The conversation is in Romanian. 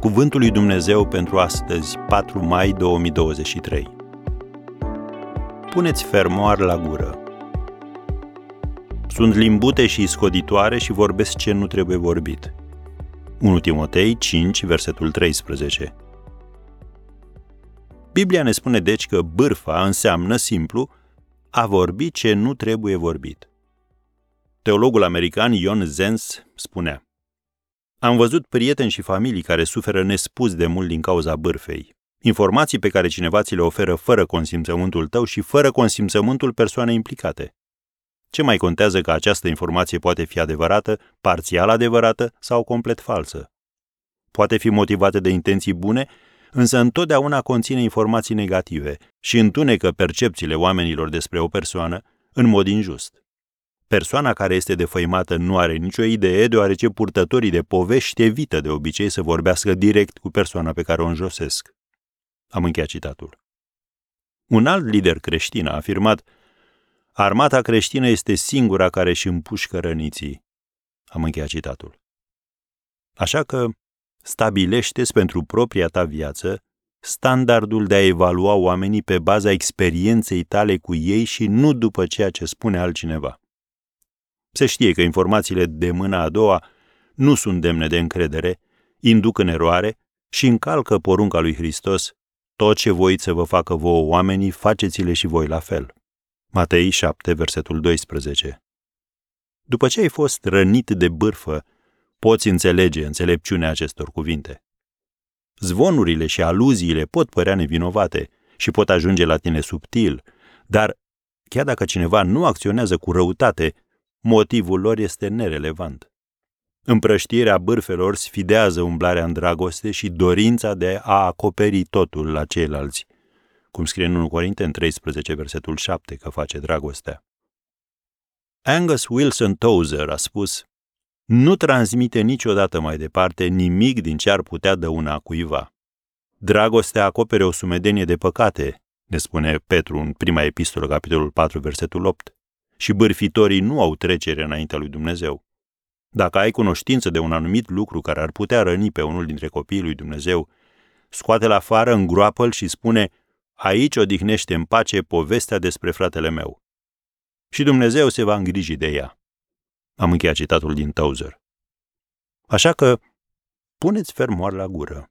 Cuvântul lui Dumnezeu pentru astăzi, 4 mai 2023. Puneți fermoar la gură. Sunt limbute și scoditoare și vorbesc ce nu trebuie vorbit. 1 Timotei 5, versetul 13. Biblia ne spune deci că bârfa înseamnă simplu a vorbi ce nu trebuie vorbit. Teologul american Ion Zenz spunea Am văzut prieteni și familii care suferă nespus de mult din cauza bârfei. Informații pe care cineva ți le oferă fără consimțământul tău și fără consimțământul persoanei implicate. Ce mai contează că această informație poate fi adevărată, parțial adevărată sau complet falsă? Poate fi motivată de intenții bune, însă întotdeauna conține informații negative și întunecă percepțiile oamenilor despre o persoană în mod injust. Persoana care este defăimată nu are nicio idee, deoarece purtătorii de povești evită de obicei să vorbească direct cu persoana pe care o înjosesc. Am încheiat citatul. Un alt lider creștin a afirmat Armata creștină este singura care își împușcă răniții. Am încheiat citatul. Așa că stabilește pentru propria ta viață standardul de a evalua oamenii pe baza experienței tale cu ei și nu după ceea ce spune altcineva. Se știe că informațiile de mâna a doua nu sunt demne de încredere, induc în eroare și încalcă porunca lui Hristos, tot ce voiți să vă facă vouă oamenii, faceți-le și voi la fel. Matei 7, versetul 12. După ce ai fost rănit de bârfă, poți înțelege înțelepciunea acestor cuvinte. Zvonurile și aluziile pot părea nevinovate și pot ajunge la tine subtil, dar chiar dacă cineva nu acționează cu răutate, motivul lor este nerelevant. Împrăștirea bârfelor sfidează umblarea în dragoste și dorința de a acoperi totul la ceilalți, cum scrie în 1 Corinteni 13, versetul 7, că face dragostea. Angus Wilson Tozer a spus, nu transmite niciodată mai departe nimic din ce ar putea dăuna cuiva. Dragostea acopere o sumedenie de păcate, ne spune Petru în prima epistolă, capitolul 4, versetul 8, și bârfitorii nu au trecere înaintea lui Dumnezeu. Dacă ai cunoștință de un anumit lucru care ar putea răni pe unul dintre copiii lui Dumnezeu, scoate-l afară, îngroapă-l și spune, aici odihnește în pace povestea despre fratele meu. Și Dumnezeu se va îngriji de ea. Am încheiat citatul din Tauzer. Așa că, puneți fermoar la gură.